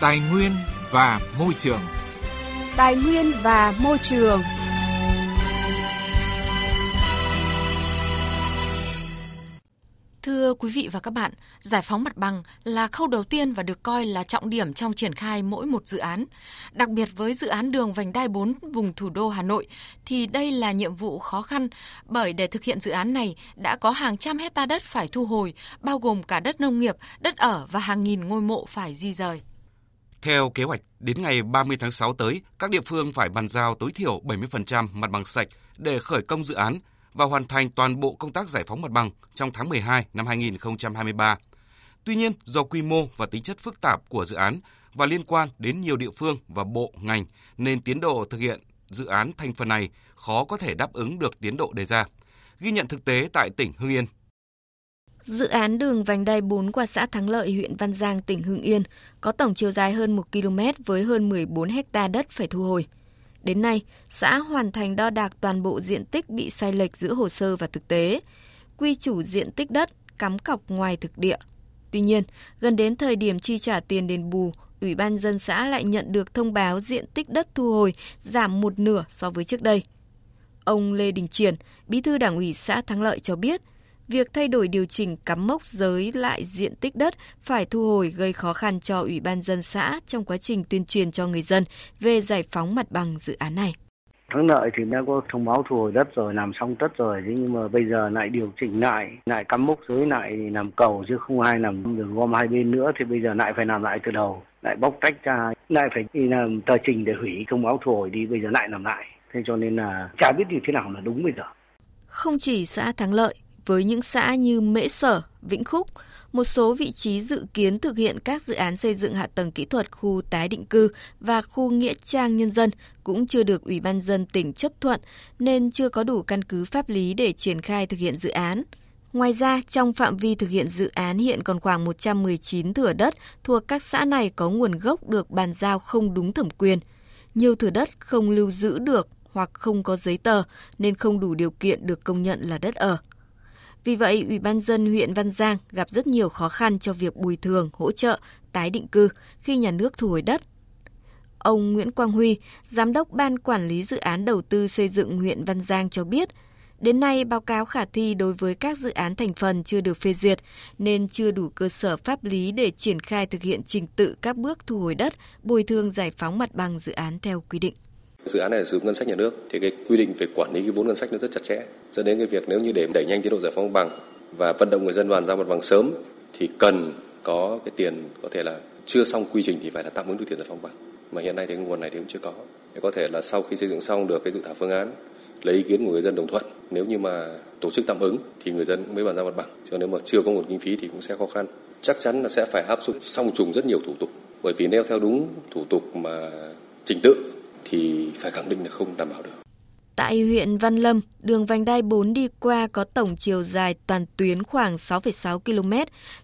Tài nguyên và môi trường. Tài nguyên và môi trường. Thưa quý vị và các bạn, giải phóng mặt bằng là khâu đầu tiên và được coi là trọng điểm trong triển khai mỗi một dự án. Đặc biệt với dự án đường vành đai 4 vùng thủ đô Hà Nội thì đây là nhiệm vụ khó khăn bởi để thực hiện dự án này đã có hàng trăm hecta đất phải thu hồi, bao gồm cả đất nông nghiệp, đất ở và hàng nghìn ngôi mộ phải di rời. Theo kế hoạch, đến ngày 30 tháng 6 tới, các địa phương phải bàn giao tối thiểu 70% mặt bằng sạch để khởi công dự án và hoàn thành toàn bộ công tác giải phóng mặt bằng trong tháng 12 năm 2023. Tuy nhiên, do quy mô và tính chất phức tạp của dự án và liên quan đến nhiều địa phương và bộ ngành nên tiến độ thực hiện dự án thành phần này khó có thể đáp ứng được tiến độ đề ra. Ghi nhận thực tế tại tỉnh Hưng Yên. Dự án đường vành đai 4 qua xã Thắng Lợi, huyện Văn Giang, tỉnh Hưng Yên có tổng chiều dài hơn 1 km với hơn 14 hecta đất phải thu hồi. Đến nay, xã hoàn thành đo đạc toàn bộ diện tích bị sai lệch giữa hồ sơ và thực tế, quy chủ diện tích đất cắm cọc ngoài thực địa. Tuy nhiên, gần đến thời điểm chi trả tiền đền bù, Ủy ban dân xã lại nhận được thông báo diện tích đất thu hồi giảm một nửa so với trước đây. Ông Lê Đình Triển, bí thư đảng ủy xã Thắng Lợi cho biết, việc thay đổi điều chỉnh cắm mốc giới lại diện tích đất phải thu hồi gây khó khăn cho Ủy ban dân xã trong quá trình tuyên truyền cho người dân về giải phóng mặt bằng dự án này. Thắng lợi thì đã có thông báo thu hồi đất rồi, làm xong tất rồi, thế nhưng mà bây giờ lại điều chỉnh lại, lại cắm mốc giới lại làm cầu chứ không ai làm đường gom hai bên nữa thì bây giờ lại phải làm lại từ đầu, lại bóc tách ra, lại phải đi làm tờ trình để hủy thông báo thu hồi đi, bây giờ lại làm lại. Thế cho nên là chả biết như thế nào là đúng bây giờ. Không chỉ xã Thắng Lợi, với những xã như Mễ Sở, Vĩnh Khúc, một số vị trí dự kiến thực hiện các dự án xây dựng hạ tầng kỹ thuật khu tái định cư và khu nghĩa trang nhân dân cũng chưa được Ủy ban dân tỉnh chấp thuận nên chưa có đủ căn cứ pháp lý để triển khai thực hiện dự án. Ngoài ra, trong phạm vi thực hiện dự án hiện còn khoảng 119 thửa đất thuộc các xã này có nguồn gốc được bàn giao không đúng thẩm quyền. Nhiều thửa đất không lưu giữ được hoặc không có giấy tờ nên không đủ điều kiện được công nhận là đất ở. Vì vậy, Ủy ban dân huyện Văn Giang gặp rất nhiều khó khăn cho việc bồi thường, hỗ trợ, tái định cư khi nhà nước thu hồi đất. Ông Nguyễn Quang Huy, Giám đốc Ban Quản lý Dự án Đầu tư xây dựng huyện Văn Giang cho biết, đến nay báo cáo khả thi đối với các dự án thành phần chưa được phê duyệt, nên chưa đủ cơ sở pháp lý để triển khai thực hiện trình tự các bước thu hồi đất, bồi thường giải phóng mặt bằng dự án theo quy định. Dự án này là sử dụng ngân sách nhà nước thì cái quy định về quản lý cái vốn ngân sách nó rất chặt chẽ. Dẫn đến cái việc nếu như để đẩy nhanh tiến độ giải phóng mặt bằng và vận động người dân bàn giao mặt bằng sớm thì cần có cái tiền có thể là chưa xong quy trình thì phải là tạm ứng được tiền giải phóng bằng. Mà hiện nay thì cái nguồn này thì cũng chưa có. Thì có thể là sau khi xây dựng xong được cái dự thảo phương án, lấy ý kiến của người dân đồng thuận, nếu như mà tổ chức tạm ứng thì người dân mới bàn giao mặt bằng. Cho nếu mà chưa có nguồn kinh phí thì cũng sẽ khó khăn. Chắc chắn là sẽ phải áp dụng song trùng rất nhiều thủ tục. Bởi vì nếu theo đúng thủ tục mà trình tự thì phải khẳng định là không đảm bảo được. Tại huyện Văn Lâm, đường vành đai 4 đi qua có tổng chiều dài toàn tuyến khoảng 6,6 km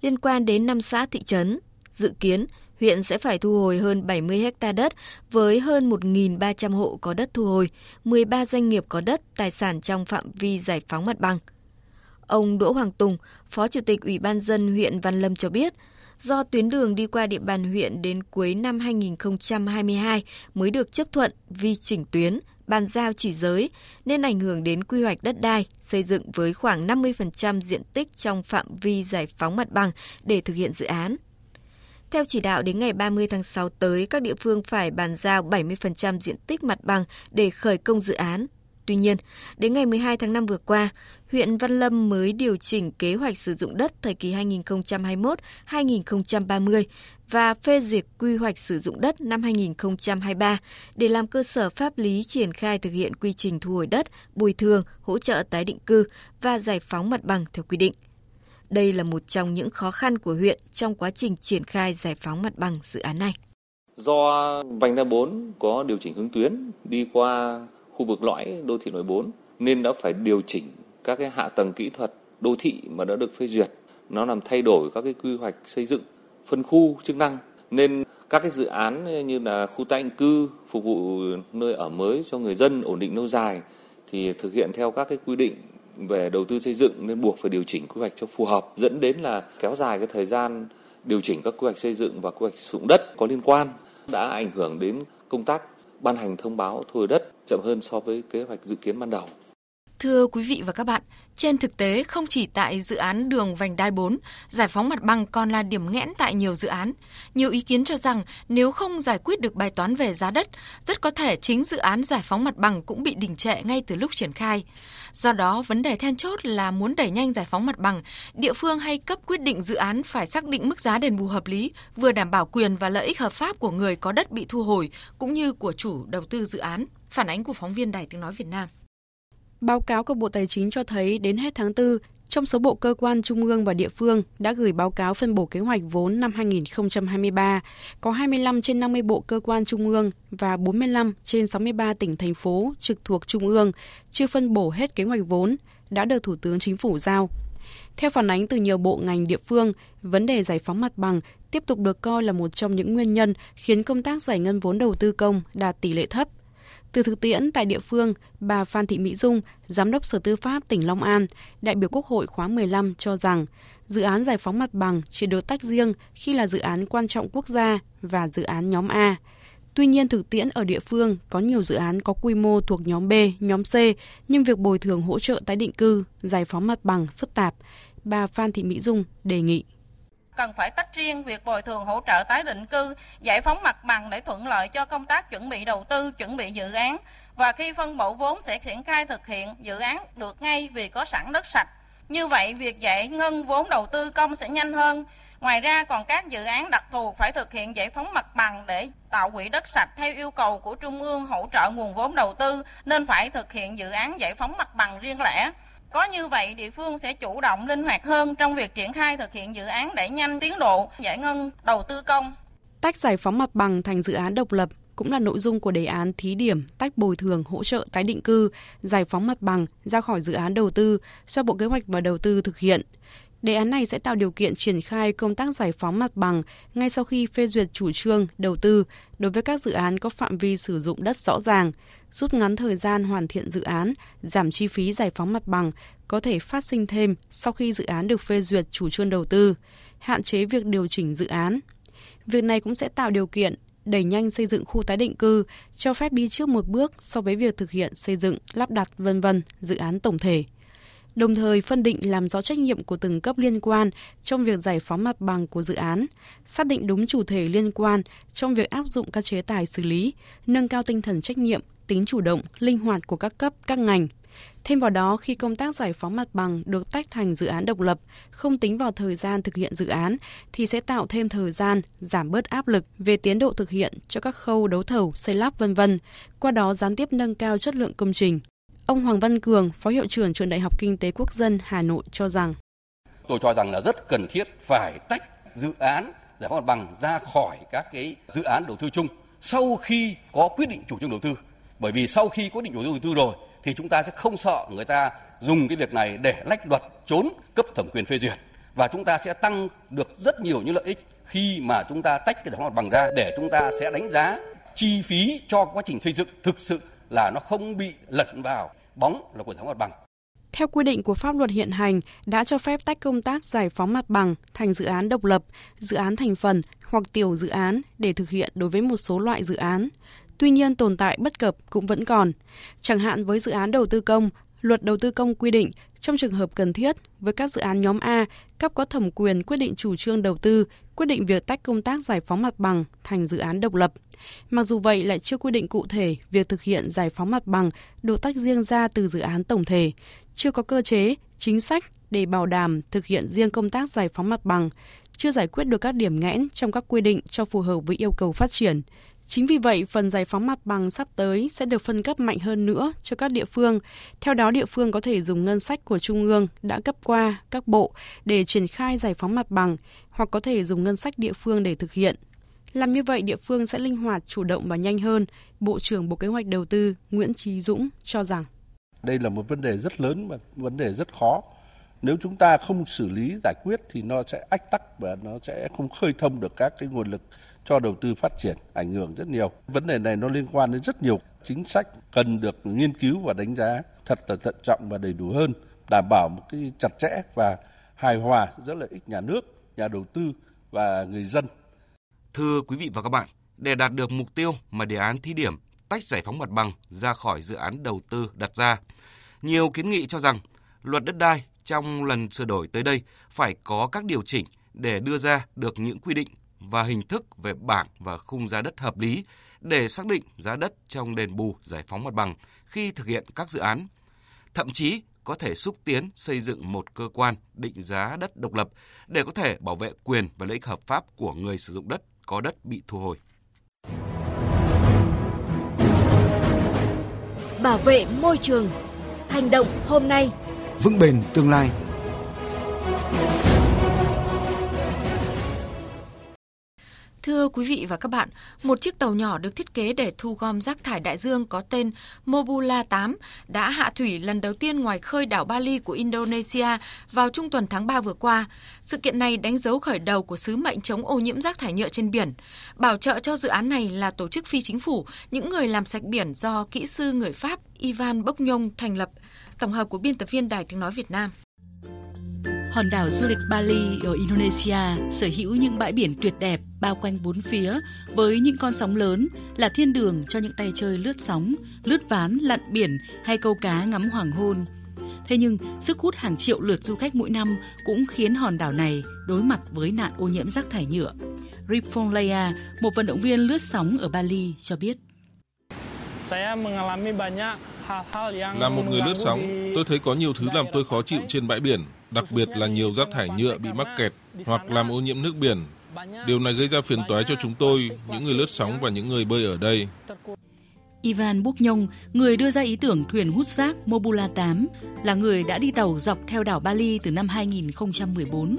liên quan đến 5 xã thị trấn. Dự kiến, huyện sẽ phải thu hồi hơn 70 ha đất với hơn 1.300 hộ có đất thu hồi, 13 doanh nghiệp có đất, tài sản trong phạm vi giải phóng mặt bằng. Ông Đỗ Hoàng Tùng, Phó Chủ tịch Ủy ban dân huyện Văn Lâm cho biết, do tuyến đường đi qua địa bàn huyện đến cuối năm 2022 mới được chấp thuận vi chỉnh tuyến, bàn giao chỉ giới nên ảnh hưởng đến quy hoạch đất đai xây dựng với khoảng 50% diện tích trong phạm vi giải phóng mặt bằng để thực hiện dự án. Theo chỉ đạo đến ngày 30 tháng 6 tới, các địa phương phải bàn giao 70% diện tích mặt bằng để khởi công dự án. Tuy nhiên, đến ngày 12 tháng 5 vừa qua, huyện Văn Lâm mới điều chỉnh kế hoạch sử dụng đất thời kỳ 2021-2030 và phê duyệt quy hoạch sử dụng đất năm 2023 để làm cơ sở pháp lý triển khai thực hiện quy trình thu hồi đất, bồi thường, hỗ trợ tái định cư và giải phóng mặt bằng theo quy định. Đây là một trong những khó khăn của huyện trong quá trình triển khai giải phóng mặt bằng dự án này. Do vành đai 4 có điều chỉnh hướng tuyến đi qua khu vực lõi đô thị nội 4 nên đã phải điều chỉnh các cái hạ tầng kỹ thuật đô thị mà đã được phê duyệt. Nó làm thay đổi các cái quy hoạch xây dựng, phân khu chức năng nên các cái dự án như là khu tái định cư phục vụ nơi ở mới cho người dân ổn định lâu dài thì thực hiện theo các cái quy định về đầu tư xây dựng nên buộc phải điều chỉnh quy hoạch cho phù hợp dẫn đến là kéo dài cái thời gian điều chỉnh các quy hoạch xây dựng và quy hoạch sử dụng đất có liên quan đã ảnh hưởng đến công tác ban hành thông báo thu hồi đất chậm hơn so với kế hoạch dự kiến ban đầu. Thưa quý vị và các bạn, trên thực tế không chỉ tại dự án đường vành đai 4, giải phóng mặt bằng còn là điểm nghẽn tại nhiều dự án. Nhiều ý kiến cho rằng nếu không giải quyết được bài toán về giá đất, rất có thể chính dự án giải phóng mặt bằng cũng bị đình trệ ngay từ lúc triển khai. Do đó, vấn đề then chốt là muốn đẩy nhanh giải phóng mặt bằng, địa phương hay cấp quyết định dự án phải xác định mức giá đền bù hợp lý, vừa đảm bảo quyền và lợi ích hợp pháp của người có đất bị thu hồi cũng như của chủ đầu tư dự án. Phản ánh của phóng viên Đài Tiếng Nói Việt Nam. Báo cáo của Bộ Tài chính cho thấy đến hết tháng 4, trong số bộ cơ quan trung ương và địa phương đã gửi báo cáo phân bổ kế hoạch vốn năm 2023, có 25 trên 50 bộ cơ quan trung ương và 45 trên 63 tỉnh thành phố trực thuộc trung ương chưa phân bổ hết kế hoạch vốn đã được Thủ tướng Chính phủ giao. Theo phản ánh từ nhiều bộ ngành địa phương, vấn đề giải phóng mặt bằng tiếp tục được coi là một trong những nguyên nhân khiến công tác giải ngân vốn đầu tư công đạt tỷ lệ thấp – từ thực tiễn tại địa phương, bà Phan Thị Mỹ Dung, Giám đốc Sở Tư pháp tỉnh Long An, đại biểu Quốc hội khóa 15 cho rằng dự án giải phóng mặt bằng chỉ được tách riêng khi là dự án quan trọng quốc gia và dự án nhóm A. Tuy nhiên thực tiễn ở địa phương có nhiều dự án có quy mô thuộc nhóm B, nhóm C, nhưng việc bồi thường hỗ trợ tái định cư, giải phóng mặt bằng phức tạp. Bà Phan Thị Mỹ Dung đề nghị cần phải tách riêng việc bồi thường hỗ trợ tái định cư, giải phóng mặt bằng để thuận lợi cho công tác chuẩn bị đầu tư, chuẩn bị dự án và khi phân bổ vốn sẽ triển khai thực hiện dự án được ngay vì có sẵn đất sạch. Như vậy, việc giải ngân vốn đầu tư công sẽ nhanh hơn. Ngoài ra còn các dự án đặc thù phải thực hiện giải phóng mặt bằng để tạo quỹ đất sạch theo yêu cầu của Trung ương hỗ trợ nguồn vốn đầu tư nên phải thực hiện dự án giải phóng mặt bằng riêng lẻ. Có như vậy, địa phương sẽ chủ động linh hoạt hơn trong việc triển khai thực hiện dự án để nhanh tiến độ giải ngân đầu tư công. Tách giải phóng mặt bằng thành dự án độc lập cũng là nội dung của đề án thí điểm tách bồi thường hỗ trợ tái định cư, giải phóng mặt bằng ra khỏi dự án đầu tư do Bộ Kế hoạch và Đầu tư thực hiện. Đề án này sẽ tạo điều kiện triển khai công tác giải phóng mặt bằng ngay sau khi phê duyệt chủ trương đầu tư đối với các dự án có phạm vi sử dụng đất rõ ràng, rút ngắn thời gian hoàn thiện dự án, giảm chi phí giải phóng mặt bằng có thể phát sinh thêm sau khi dự án được phê duyệt chủ trương đầu tư, hạn chế việc điều chỉnh dự án. Việc này cũng sẽ tạo điều kiện đẩy nhanh xây dựng khu tái định cư, cho phép đi trước một bước so với việc thực hiện xây dựng, lắp đặt vân vân dự án tổng thể đồng thời phân định làm rõ trách nhiệm của từng cấp liên quan trong việc giải phóng mặt bằng của dự án, xác định đúng chủ thể liên quan trong việc áp dụng các chế tài xử lý, nâng cao tinh thần trách nhiệm, tính chủ động, linh hoạt của các cấp, các ngành. Thêm vào đó, khi công tác giải phóng mặt bằng được tách thành dự án độc lập, không tính vào thời gian thực hiện dự án, thì sẽ tạo thêm thời gian, giảm bớt áp lực về tiến độ thực hiện cho các khâu đấu thầu, xây lắp vân vân, qua đó gián tiếp nâng cao chất lượng công trình. Ông Hoàng Văn Cường, Phó Hiệu trưởng Trường Đại học Kinh tế Quốc dân Hà Nội cho rằng Tôi cho rằng là rất cần thiết phải tách dự án giải phóng mặt bằng ra khỏi các cái dự án đầu tư chung sau khi có quyết định chủ trương đầu tư. Bởi vì sau khi quyết định chủ đầu tư rồi thì chúng ta sẽ không sợ người ta dùng cái việc này để lách luật trốn cấp thẩm quyền phê duyệt và chúng ta sẽ tăng được rất nhiều những lợi ích khi mà chúng ta tách cái giải phóng mặt bằng ra để chúng ta sẽ đánh giá chi phí cho quá trình xây dựng thực sự là nó không bị lẫn vào bóng là của giải phóng mặt bằng. Theo quy định của pháp luật hiện hành, đã cho phép tách công tác giải phóng mặt bằng thành dự án độc lập, dự án thành phần hoặc tiểu dự án để thực hiện đối với một số loại dự án. Tuy nhiên tồn tại bất cập cũng vẫn còn. Chẳng hạn với dự án đầu tư công, luật đầu tư công quy định trong trường hợp cần thiết với các dự án nhóm A, cấp có thẩm quyền quyết định chủ trương đầu tư, quyết định việc tách công tác giải phóng mặt bằng thành dự án độc lập. Mặc dù vậy lại chưa quy định cụ thể việc thực hiện giải phóng mặt bằng được tách riêng ra từ dự án tổng thể, chưa có cơ chế, chính sách để bảo đảm thực hiện riêng công tác giải phóng mặt bằng, chưa giải quyết được các điểm nghẽn trong các quy định cho phù hợp với yêu cầu phát triển. Chính vì vậy, phần giải phóng mặt bằng sắp tới sẽ được phân cấp mạnh hơn nữa cho các địa phương. Theo đó, địa phương có thể dùng ngân sách của Trung ương đã cấp qua các bộ để triển khai giải phóng mặt bằng hoặc có thể dùng ngân sách địa phương để thực hiện. Làm như vậy, địa phương sẽ linh hoạt, chủ động và nhanh hơn. Bộ trưởng Bộ Kế hoạch Đầu tư Nguyễn Trí Dũng cho rằng. Đây là một vấn đề rất lớn và vấn đề rất khó. Nếu chúng ta không xử lý giải quyết thì nó sẽ ách tắc và nó sẽ không khơi thông được các cái nguồn lực cho đầu tư phát triển ảnh hưởng rất nhiều. Vấn đề này nó liên quan đến rất nhiều chính sách cần được nghiên cứu và đánh giá thật là thận trọng và đầy đủ hơn, đảm bảo một cái chặt chẽ và hài hòa giữa lợi ích nhà nước, nhà đầu tư và người dân. Thưa quý vị và các bạn, để đạt được mục tiêu mà đề án thí điểm tách giải phóng mặt bằng ra khỏi dự án đầu tư đặt ra, nhiều kiến nghị cho rằng luật đất đai trong lần sửa đổi tới đây phải có các điều chỉnh để đưa ra được những quy định và hình thức về bảng và khung giá đất hợp lý để xác định giá đất trong đền bù giải phóng mặt bằng khi thực hiện các dự án. Thậm chí có thể xúc tiến xây dựng một cơ quan định giá đất độc lập để có thể bảo vệ quyền và lợi ích hợp pháp của người sử dụng đất có đất bị thu hồi. Bảo vệ môi trường. Hành động hôm nay. Vững bền tương lai. Thưa quý vị và các bạn, một chiếc tàu nhỏ được thiết kế để thu gom rác thải đại dương có tên Mobula 8 đã hạ thủy lần đầu tiên ngoài khơi đảo Bali của Indonesia vào trung tuần tháng 3 vừa qua. Sự kiện này đánh dấu khởi đầu của sứ mệnh chống ô nhiễm rác thải nhựa trên biển. Bảo trợ cho dự án này là tổ chức phi chính phủ, những người làm sạch biển do kỹ sư người Pháp Ivan Bốc Nhông thành lập. Tổng hợp của biên tập viên Đài Tiếng Nói Việt Nam. Hòn đảo du lịch Bali ở Indonesia sở hữu những bãi biển tuyệt đẹp bao quanh bốn phía với những con sóng lớn là thiên đường cho những tay chơi lướt sóng, lướt ván, lặn biển hay câu cá ngắm hoàng hôn. Thế nhưng, sức hút hàng triệu lượt du khách mỗi năm cũng khiến hòn đảo này đối mặt với nạn ô nhiễm rác thải nhựa. Ripon Lea, một vận động viên lướt sóng ở Bali cho biết. Là một người lướt sóng, tôi thấy có nhiều thứ làm tôi khó chịu trên bãi biển, đặc biệt là nhiều rác thải nhựa bị mắc kẹt hoặc làm ô nhiễm nước biển. Điều này gây ra phiền toái cho chúng tôi, những người lướt sóng và những người bơi ở đây. Ivan Buknyong, người đưa ra ý tưởng thuyền hút rác Mobula 8, là người đã đi tàu dọc theo đảo Bali từ năm 2014.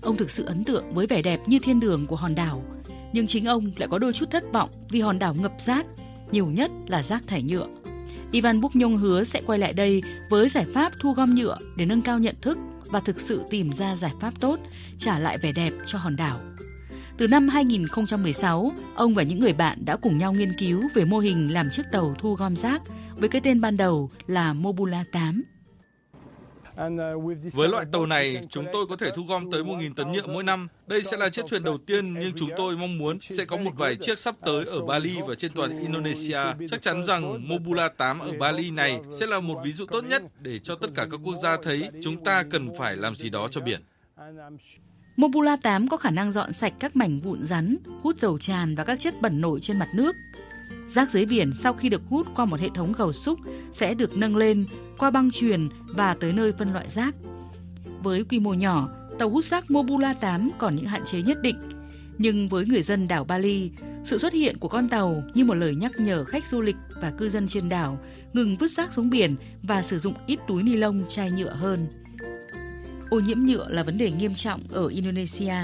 Ông thực sự ấn tượng với vẻ đẹp như thiên đường của hòn đảo. Nhưng chính ông lại có đôi chút thất vọng vì hòn đảo ngập rác, nhiều nhất là rác thải nhựa. Ivan Buknyong hứa sẽ quay lại đây với giải pháp thu gom nhựa để nâng cao nhận thức và thực sự tìm ra giải pháp tốt, trả lại vẻ đẹp cho hòn đảo. Từ năm 2016, ông và những người bạn đã cùng nhau nghiên cứu về mô hình làm chiếc tàu thu gom rác với cái tên ban đầu là Mobula 8. Với loại tàu này, chúng tôi có thể thu gom tới 1.000 tấn nhựa mỗi năm. Đây sẽ là chiếc thuyền đầu tiên nhưng chúng tôi mong muốn sẽ có một vài chiếc sắp tới ở Bali và trên toàn Indonesia. Chắc chắn rằng Mobula 8 ở Bali này sẽ là một ví dụ tốt nhất để cho tất cả các quốc gia thấy chúng ta cần phải làm gì đó cho biển. Mobula 8 có khả năng dọn sạch các mảnh vụn rắn, hút dầu tràn và các chất bẩn nổi trên mặt nước. Rác dưới biển sau khi được hút qua một hệ thống gầu xúc sẽ được nâng lên qua băng truyền và tới nơi phân loại rác. Với quy mô nhỏ, tàu hút rác Mobula 8 còn những hạn chế nhất định. Nhưng với người dân đảo Bali, sự xuất hiện của con tàu như một lời nhắc nhở khách du lịch và cư dân trên đảo ngừng vứt rác xuống biển và sử dụng ít túi ni lông chai nhựa hơn. Ô nhiễm nhựa là vấn đề nghiêm trọng ở Indonesia.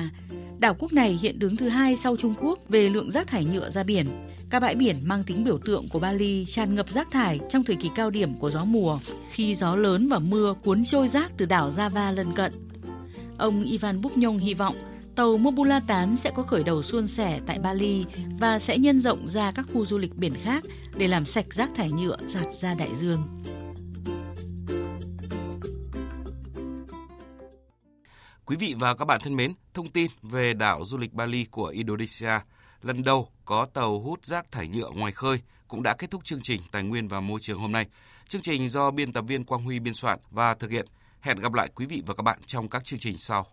Đảo quốc này hiện đứng thứ hai sau Trung Quốc về lượng rác thải nhựa ra biển. Các bãi biển mang tính biểu tượng của Bali tràn ngập rác thải trong thời kỳ cao điểm của gió mùa, khi gió lớn và mưa cuốn trôi rác từ đảo Java lân cận. Ông Ivan Buknyong hy vọng tàu Mobula 8 sẽ có khởi đầu suôn sẻ tại Bali và sẽ nhân rộng ra các khu du lịch biển khác để làm sạch rác thải nhựa giạt ra đại dương. Quý vị và các bạn thân mến, thông tin về đảo du lịch Bali của Indonesia lần đầu có tàu hút rác thải nhựa ngoài khơi cũng đã kết thúc chương trình Tài nguyên và Môi trường hôm nay. Chương trình do biên tập viên Quang Huy biên soạn và thực hiện. Hẹn gặp lại quý vị và các bạn trong các chương trình sau.